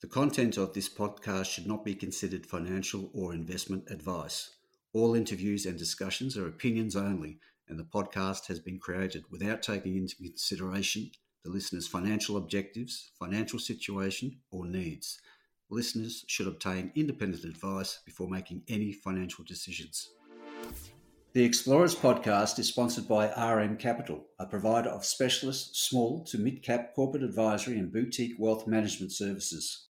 The content of this podcast should not be considered financial or investment advice. All interviews and discussions are opinions only, and the podcast has been created without taking into consideration the listener's financial objectives, financial situation, or needs. Listeners should obtain independent advice before making any financial decisions. The Explorers podcast is sponsored by RM Capital, a provider of specialist small to mid cap corporate advisory and boutique wealth management services.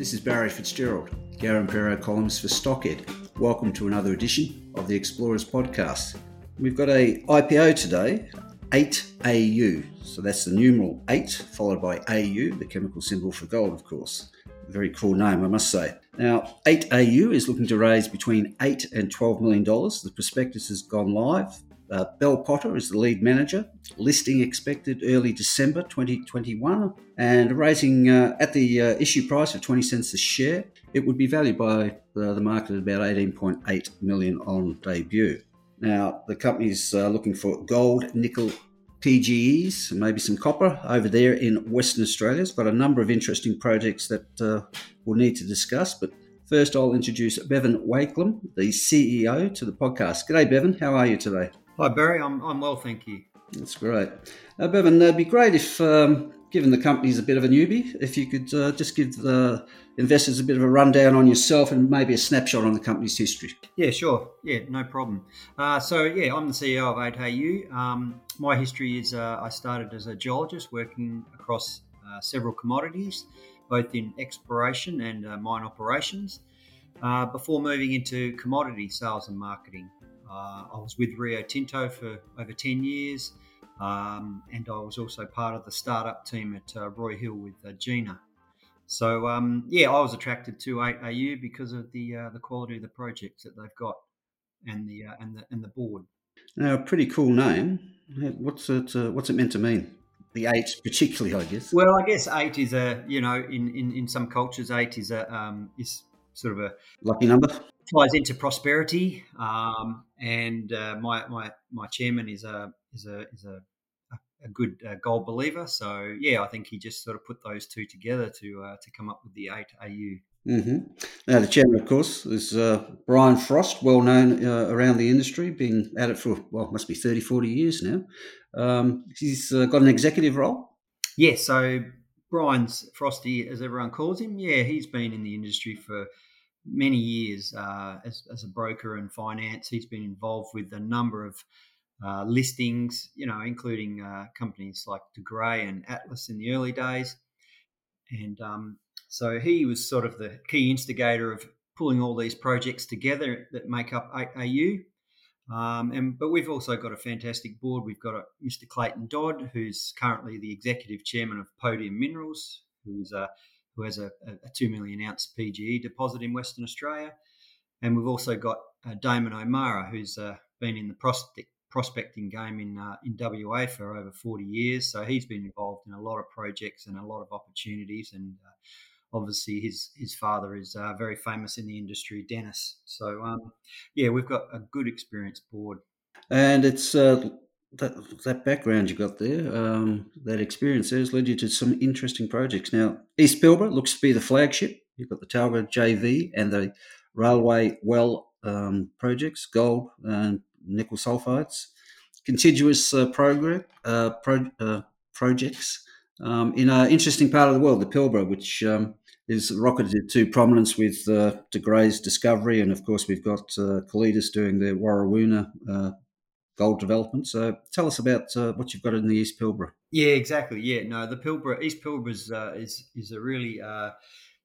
This is Barry Fitzgerald, Garimpeiro columnist for Stockhead. Welcome to another edition of the Explorers podcast. We've got a IPO today, 8AU. So that's the numeral 8 followed by AU, the chemical symbol for gold, of course. Very cool name, I must say. Now, 8AU is looking to raise between 8 and 12 million dollars. The prospectus has gone live. Uh, Bell Potter is the lead manager. Listing expected early December 2021, and raising uh, at the uh, issue price of 20 cents a share. It would be valued by uh, the market at about 18.8 million on debut. Now, the company's uh, looking for gold, nickel, PGEs, maybe some copper over there in Western Australia. It's got a number of interesting projects that uh, we'll need to discuss. But first, I'll introduce Bevan Wakelam, the CEO, to the podcast. G'day, Bevan. How are you today? Hi, Barry. I'm, I'm well, thank you. That's great. Uh, Bevan, it'd be great if, um, given the company's a bit of a newbie, if you could uh, just give the investors a bit of a rundown on yourself and maybe a snapshot on the company's history. Yeah, sure. Yeah, no problem. Uh, so, yeah, I'm the CEO of 8AU. Um, my history is uh, I started as a geologist working across uh, several commodities, both in exploration and uh, mine operations, uh, before moving into commodity sales and marketing. Uh, I was with Rio Tinto for over 10 years, um, and I was also part of the startup team at uh, Roy Hill with uh, Gina. So um, yeah, I was attracted to 8AU because of the uh, the quality of the projects that they've got and the uh, and the and the board. Now, a pretty cool name. What's it? Uh, what's it meant to mean? The eight, particularly, I guess. Well, I guess eight is a you know in in, in some cultures eight is a um, is sort of a lucky number ties into prosperity. Um, and uh, my my my chairman is a is a is a a good uh, gold believer. So yeah, I think he just sort of put those two together to uh, to come up with the eight AU. Mm-hmm. Now the chairman, of course, is uh, Brian Frost, well known uh, around the industry, been at it for well, must be 30, 40 years now. Um, he's uh, got an executive role. Yeah, so Brian's Frosty, as everyone calls him. Yeah, he's been in the industry for many years uh, as, as a broker and finance. He's been involved with a number of uh, listings, you know, including uh, companies like De Grey and Atlas in the early days. And um, so he was sort of the key instigator of pulling all these projects together that make up AU. Um, and but we've also got a fantastic board. We've got a, Mr. Clayton Dodd, who's currently the executive chairman of Podium Minerals, who's a who has a, a 2 million ounce PGE deposit in Western Australia. And we've also got uh, Damon O'Meara, who's uh, been in the prospect, prospecting game in, uh, in WA for over 40 years. So he's been involved in a lot of projects and a lot of opportunities. And uh, obviously, his, his father is uh, very famous in the industry, Dennis. So, um, yeah, we've got a good experienced board. And it's uh, that that background you got there, um, that experience there has led you to some interesting projects. Now, East Pilbara looks to be the flagship. You've got the Talga JV and the Railway Well um, projects, gold and nickel sulfides. Contiguous uh, uh, pro, uh, projects um, in an interesting part of the world, the Pilbara, which um, is rocketed to prominence with uh, De Grey's discovery, and of course we've got uh, doing their Warrawoona uh, gold development. So tell us about uh, what you've got in the East Pilbara. Yeah, exactly. Yeah, no, the Pilbara East Pilbara is uh, is, is a really uh,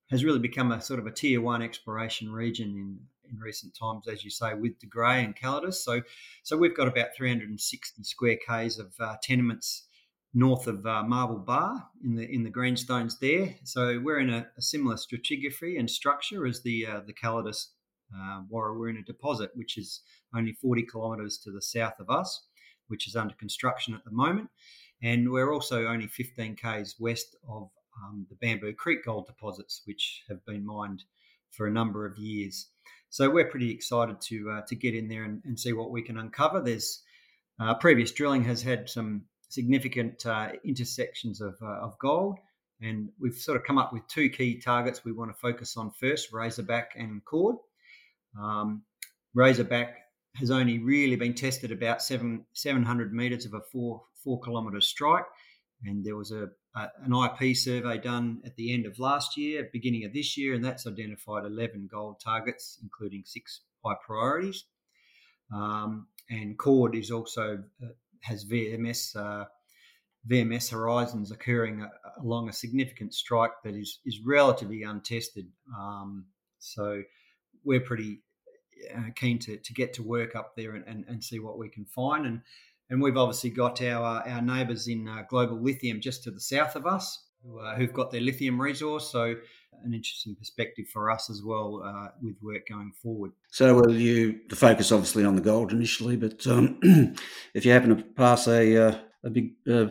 has really become a sort of a tier one exploration region in in recent times, as you say, with De Grey and Calidus. So so we've got about 360 square k's of uh, tenements north of uh, Marble Bar in the in the greenstones there. So we're in a, a similar stratigraphy and structure as the uh, the Calidus uh, Warrawoona deposit, which is only 40 kilometres to the south of us, which is under construction at the moment. And we're also only 15 k's west of um, the Bamboo Creek gold deposits, which have been mined for a number of years. So we're pretty excited to uh, to get in there and, and, see what we can uncover. There's uh, previous drilling has had some significant uh, intersections of, uh, of gold, and we've sort of come up with two key targets we want to focus on first: Razorback and Chord. Um, Razorback has only really been tested about seven 700 meters of a four four kilometer strike, and there was a, a, an IP survey done at the end of last year, beginning of this year, and that's identified 11 gold targets, including six high priorities. Um, and Chord is also uh, has VMS uh, VMS horizons occurring uh, along a significant strike that is is relatively untested. Um, so we're pretty uh, keen to, to get to work up there and, and, and see what we can find. And and we've obviously got our our neighbours in uh, Global Lithium just to the south of us, who, uh, who've got their lithium resource. So an interesting perspective for us as well uh, with work going forward. So will you the focus obviously on the gold initially, but um, if you happen to pass a uh, a big uh,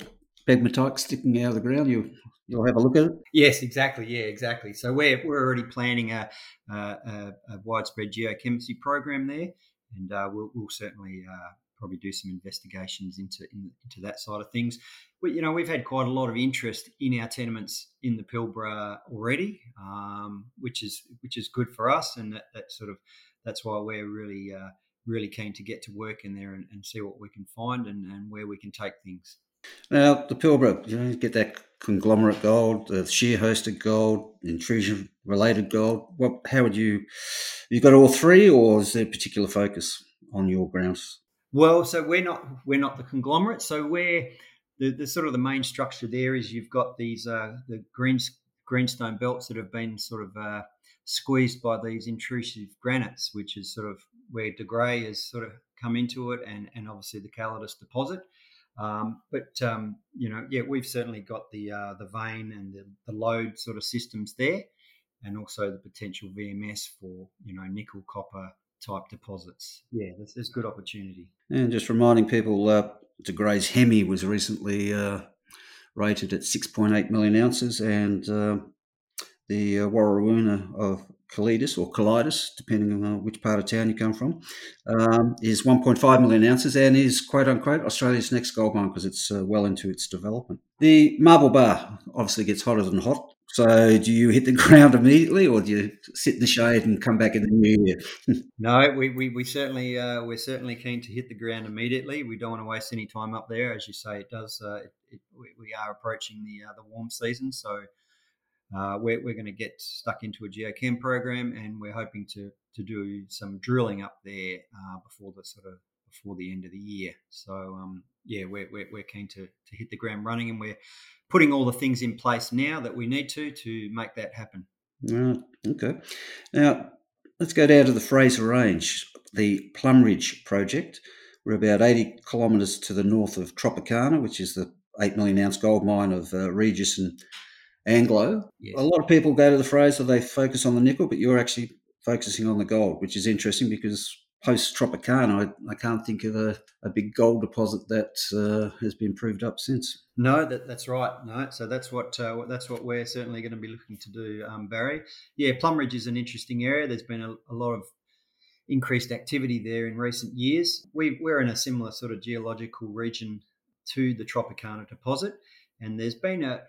pegmatite sticking out of the ground, you you'll have a look at it. Yes, exactly. Yeah, exactly. So we're we're already planning a, a, a widespread geochemistry program there, and uh, we'll, we'll certainly uh, probably do some investigations into in, into that side of things. But you know, we've had quite a lot of interest in our tenements in the Pilbara already, um, which is which is good for us, and that, that sort of that's why we're really uh, really keen to get to work in there and, and see what we can find and, and where we can take things. Now, the Pilbara, you know, get that conglomerate gold, the shear hosted gold, intrusion related gold. What? How would you? You got all three, or is there a particular focus on your grounds? Well, so we're not we're not the conglomerate. So we're the, the sort of the main structure there is you've got these uh, the green greenstone belts that have been sort of uh, squeezed by these intrusive granites, which is sort of where De Grey has sort of come into it, and and obviously the Calidus deposit. Um, but um, you know, yeah, we've certainly got the uh, the vein and the, the lode sort of systems there, and also the potential VMS for you know nickel, copper, type deposits. Yeah, there's, there's good opportunity. And just reminding people, uh, De Grey's Hemi was recently uh, rated at 6.8 million ounces, and uh, the uh, Warrawoona of Calidus or colitis, depending on uh, which part of town you come from, um, is 1.5 million ounces and is quote unquote Australia's next gold mine because it's uh, well into its development. The marble bar obviously gets hotter than hot. So, do you hit the ground immediately, or do you sit in the shade and come back in the new year? no, we, we, we certainly uh, we're certainly keen to hit the ground immediately. We don't want to waste any time up there, as you say. It does. Uh, it, it, we are approaching the uh, the warm season, so uh, we're, we're going to get stuck into a geochem program, and we're hoping to to do some drilling up there uh, before the sort of before the end of the year. So um, yeah, we're, we're, we're keen to to hit the ground running, and we're putting all the things in place now that we need to to make that happen. Okay. Now let's go down to the Fraser Range, the Plumridge project. We're about 80 kilometres to the north of Tropicana, which is the 8 million ounce gold mine of uh, Regis and Anglo. Yes. A lot of people go to the Fraser, they focus on the nickel, but you're actually focusing on the gold, which is interesting because post Tropicana, I, I, can't think of a, a big gold deposit that uh, has been proved up since. No, that, that's right. No, so that's what uh, that's what we're certainly going to be looking to do, um, Barry. Yeah, Plumridge is an interesting area. There's been a, a lot of increased activity there in recent years. We, we're in a similar sort of geological region to the Tropicana deposit, and there's been a,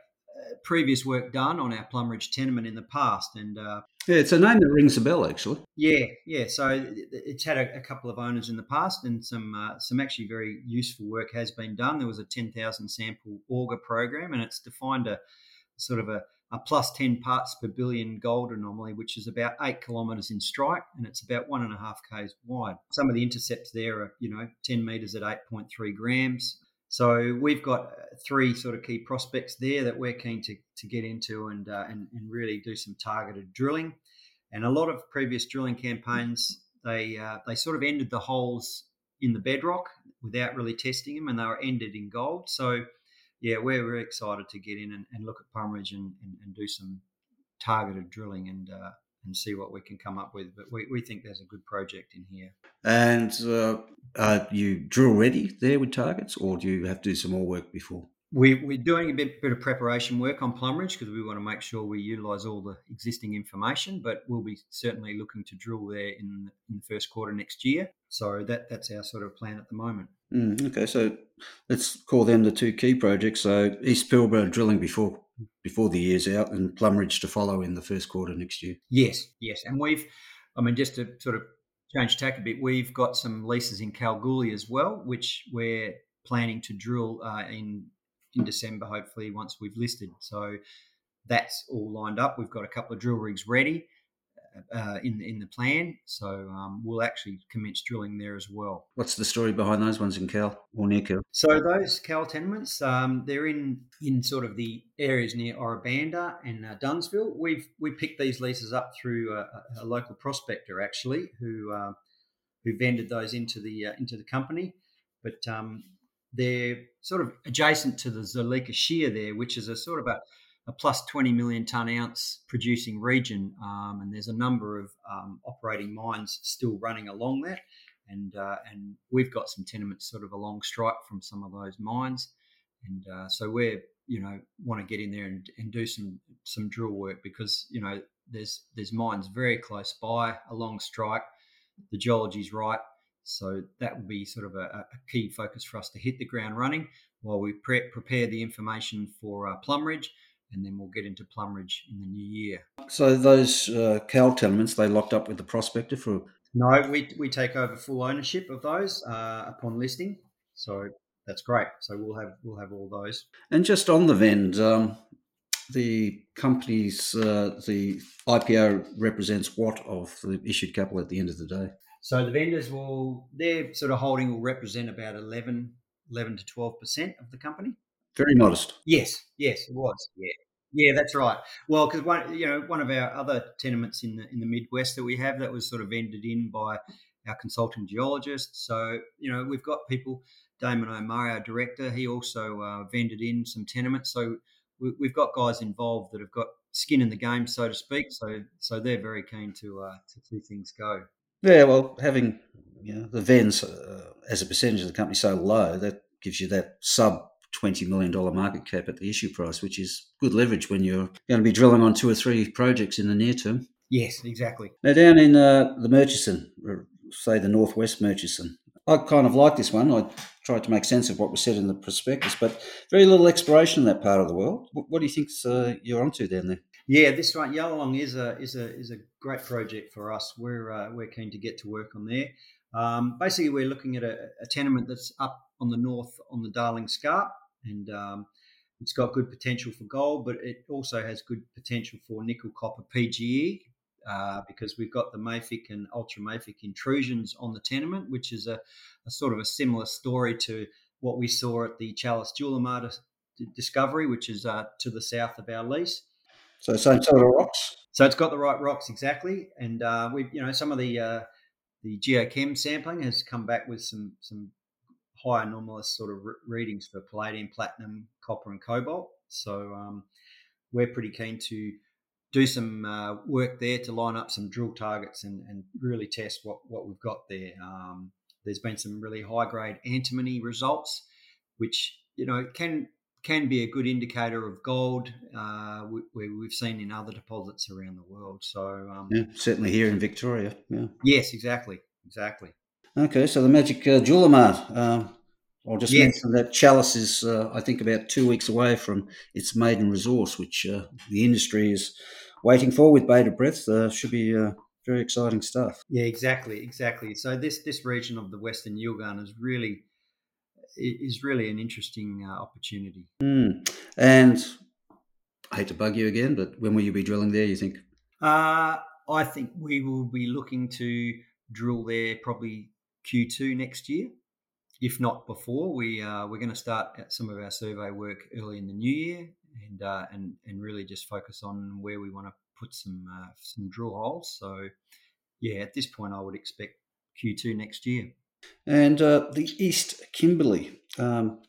previous work done on our Plumridge tenement in the past, and uh, yeah, it's a name that rings a bell, actually. Yeah, yeah. So it's had a, a couple of owners in the past, and some uh, some actually very useful work has been done. There was a ten thousand sample auger program, and it's defined a sort of a, a plus ten parts per billion gold anomaly, which is about eight kilometres in strike, and it's about one and a half k's wide. Some of the intercepts there are, you know, ten metres at eight point three grams. So we've got uh, three sort of key prospects there that we're keen to, to get into and, uh, and, and really do some targeted drilling. And a lot of previous drilling campaigns, they uh, they sort of ended the holes in the bedrock without really testing them, and they were ended in gold. So yeah, we're very excited to get in and, and look at Plumridge and, and, and, do some targeted drilling and uh, and see what we can come up with. But we, we think there's a good project in here. And uh, are you drill ready there with targets, or do you have to do some more work before? we, we're doing a bit, bit of preparation work on Plumridge because we want to make sure we utilise all the existing information. But we'll be certainly looking to drill there in, in the first quarter next year. So that that's our sort of plan at the moment. Mm, okay, so let's call them the two key projects. So East Pilbara drilling before before the year's out, and Plumridge to follow in the first quarter next year. Yes, yes, and we've, I mean, just to sort of change tack a bit, we've got some leases in Kalgoorlie as well, which we're planning to drill uh, in in December, hopefully once we've listed. So that's all lined up. We've got a couple of drill rigs ready uh, in in the plan, so um, we'll actually commence drilling there as well. What's the story behind those ones in Cal or near Cal? So those Cal tenements, um, they're in in sort of the areas near Ora Banda and uh, Dunnsville. We've we picked these leases up through a, a local prospector actually who uh, who vended those into the uh, into the company, but um, they're sort of adjacent to the Zuleika Shear there, which is a sort of a a plus 20 million ton ounce producing region, um, and there's a number of um, operating mines still running along that, and uh, and we've got some tenements sort of along strike from some of those mines, and uh, so we're you know want to get in there and, and do some some drill work because you know there's there's mines very close by along strike, the geology's right, so that will be sort of a, a key focus for us to hit the ground running while we pre- prepare the information for uh, Plumridge and then we'll get into Plumridge in the new year. So those uh, Cal tenements, they locked up with the prospector for? No, we, we take over full ownership of those uh, upon listing. So that's great. So we'll have we'll have all those. And just on the vend, um, the company's uh, the IPO represents what of the issued capital at the end of the day? So the vendors will their sort of holding will represent about 11, 11 to twelve percent of the company. Very modest. Yes, yes, it was. Yeah, yeah, that's right. Well, because one, you know, one of our other tenements in the in the Midwest that we have that was sort of ended in by our consulting geologist. So you know, we've got people. Damon O'Meara, our director, he also uh, vended in some tenements. So we, have got guys involved that have got skin in the game, so to speak. So so they're very keen to uh, to see things go. Yeah, well, having you know the vends uh, as a percentage of the company so low, that gives you that sub $20 million market cap at the issue price, which is good leverage when you're going to be drilling on two or three projects in the near term. Yes, exactly. Now, down in uh, the Murchison, say the Northwest Murchison, I kind of like this one. I tried to make sense of what was said in the prospectus, but very little exploration in that part of the world. What, what do you think uh, you're onto down there? Yeah, this one, Yallalong, is a is a is a great project for us. We're uh, we're keen to get to work on there. Um, basically, we're looking at a, a, tenement that's up on the north on the Darling Scarp and um, it's got good potential for gold, but it also has good potential for nickel copper PGE uh, because we've got the mafic and ultramafic intrusions on the tenement, which is a, a, sort of a similar story to what we saw at the Chalice Julimar discovery, which is uh, to the south of our lease. So same sort of rocks. So it's got the right rocks exactly, and uh, we, you know, some of the uh, the geochem sampling has come back with some some high anomalous sort of re- readings for palladium, platinum, copper, and cobalt. So um, we're pretty keen to do some uh, work there to line up some drill targets and, and really test what, what we've got there. Um, there's been some really high grade antimony results, which you know can can be a good indicator of gold, uh, we, have seen in other deposits around the world. So um, yeah, certainly here in Victoria. Yeah. Yes, exactly, exactly. Okay, so the Magic uh, Julimar. Um, I'll just yes. mention that Chalice is, uh, I think, about two weeks away from its maiden resource, which uh, the industry is waiting for with bated breath. Uh, should be uh, very exciting stuff. Yeah, exactly, exactly. So this this region of the Western Yilgarn is really is really an interesting uh, opportunity. Mm. And I hate to bug you again, but when will you be drilling there? You think? Uh, I think we will be looking to drill there probably Q2 next year. If not before, we uh, we're going to start some of our survey work early in the new year, and uh, and and really just focus on where we want to put some uh, some drill holes. So, yeah, at this point, I would expect Q2 next year. And uh, the East Kimberley um,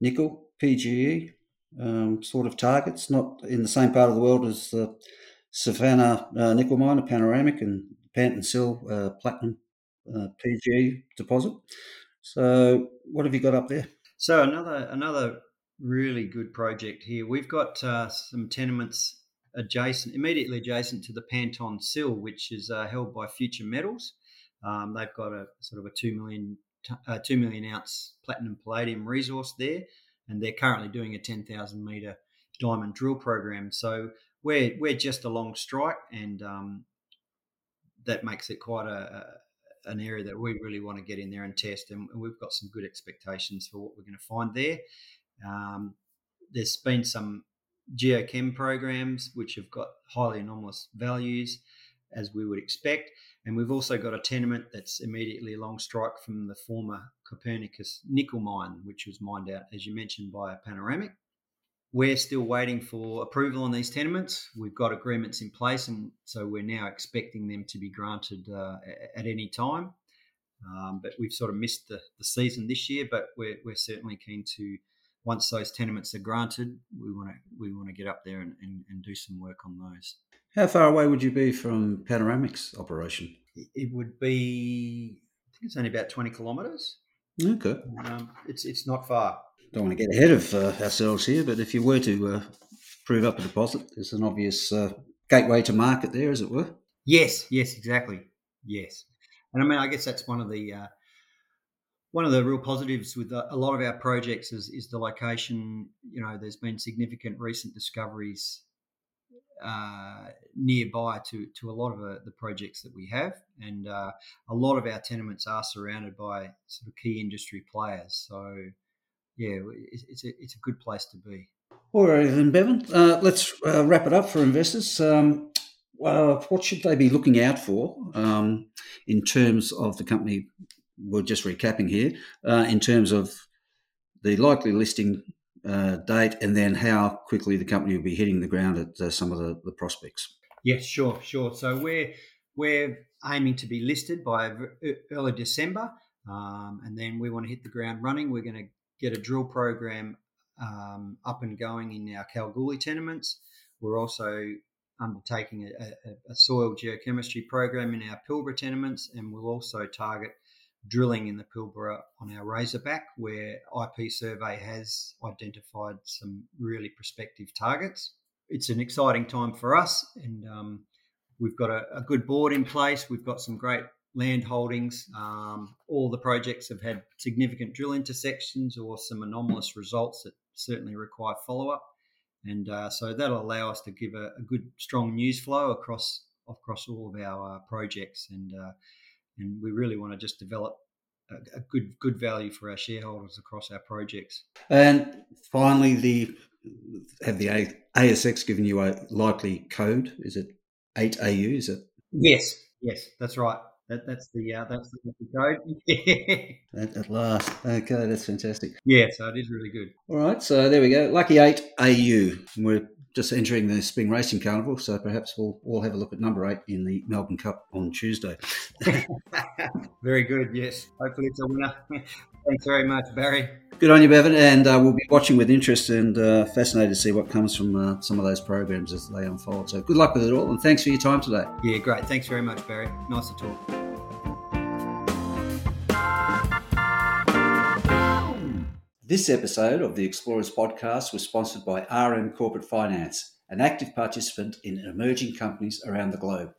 nickel PGE um, sort of targets, not in the same part of the world as the Savannah uh, nickel mine, a panoramic, and Panton Sill uh, platinum uh, PG deposit. So, what have you got up there? So another another really good project here. We've got uh, some tenements adjacent, immediately adjacent to the Panton Sill, which is uh, held by Future Metals. Um, they've got a sort of a two million uh, two million ounce platinum palladium resource there, and they're currently doing a ten thousand meter diamond drill program. So we're we're just along strike, and um, that makes it quite a, a, an area that we really want to get in there and test. And we've got some good expectations for what we're going to find there. Um, there's been some geochem programs which have got highly anomalous values, as we would expect. And we've also got a tenement that's immediately along strike from the former Copernicus nickel mine, which was mined out, as you mentioned, by a panoramic. We're still waiting for approval on these tenements. We've got agreements in place, and so we're now expecting them to be granted uh, at any time. Um, but we've sort of missed the, the season this year, but we're, we're certainly keen to once those tenements are granted, we want to we want to get up there and, and, and, do some work on those. How far away would you be from Panoramic's operation? It would be, I think it's only about twenty kilometres. Okay, um, it's it's not far. Don't want to get ahead of uh, ourselves here, but if you were to uh, prove up a deposit, there's an obvious uh, gateway to market there, as it were. Yes, yes, exactly. Yes, and I mean, I guess that's one of the uh, one of the real positives with a lot of our projects is, is the location. You know, there's been significant recent discoveries uh, nearby to to a lot of the, the, projects that we have, and uh, a lot of our tenements are surrounded by sort of key industry players. So, yeah, it's, it's a it's a good place to be. All right, then, Bevan. Uh, let's uh, wrap it up for investors. Um, well, what should they be looking out for um, in terms of the company we're just recapping here uh, in terms of the likely listing uh, date and then how quickly the company will be hitting the ground at uh, some of the, the, prospects. Yes, sure, sure. So we're we're aiming to be listed by early December, um, and then we want to hit the ground running. We're going to get a drill program um, up and going in our Kalgoorlie tenements. We're also undertaking a, a, a soil geochemistry program in our Pilbara tenements, and we'll also target drilling in the Pilbara on our Razorback, where IP Survey has identified some really prospective targets. It's an exciting time for us, and um, we've got a, a, good board in place. We've got some great land holdings. Um, all the projects have had significant drill intersections or some anomalous results that certainly require follow up. And uh, so that'll allow us to give a, a, good, strong news flow across across all of our uh, projects. And uh, and we really want to just develop a, a good good value for our shareholders across our projects. And finally, the have the ASX given you a likely code? Is it eight AU? Is it? Yes, yes, that's right. That, that's the uh, that's the, code. at, at, last, okay, that's fantastic. Yeah, so it is really good. All right, so there we go. Lucky eight AU. We're just entering the spring racing carnival, so perhaps we'll all have a look at number eight in the Melbourne Cup on Tuesday. very good. Yes, hopefully it's a winner. Thanks very much, Barry. Good on you, Bevan, and uh, we'll be watching with interest and uh, fascinated to see what comes from uh, some of those programs as they unfold. So good luck with it all, and thanks for your time today. Yeah, great. Thanks very much, Barry. Nice to talk. This episode of the Explorers podcast was sponsored by RM Corporate Finance, an active participant in emerging companies around the globe.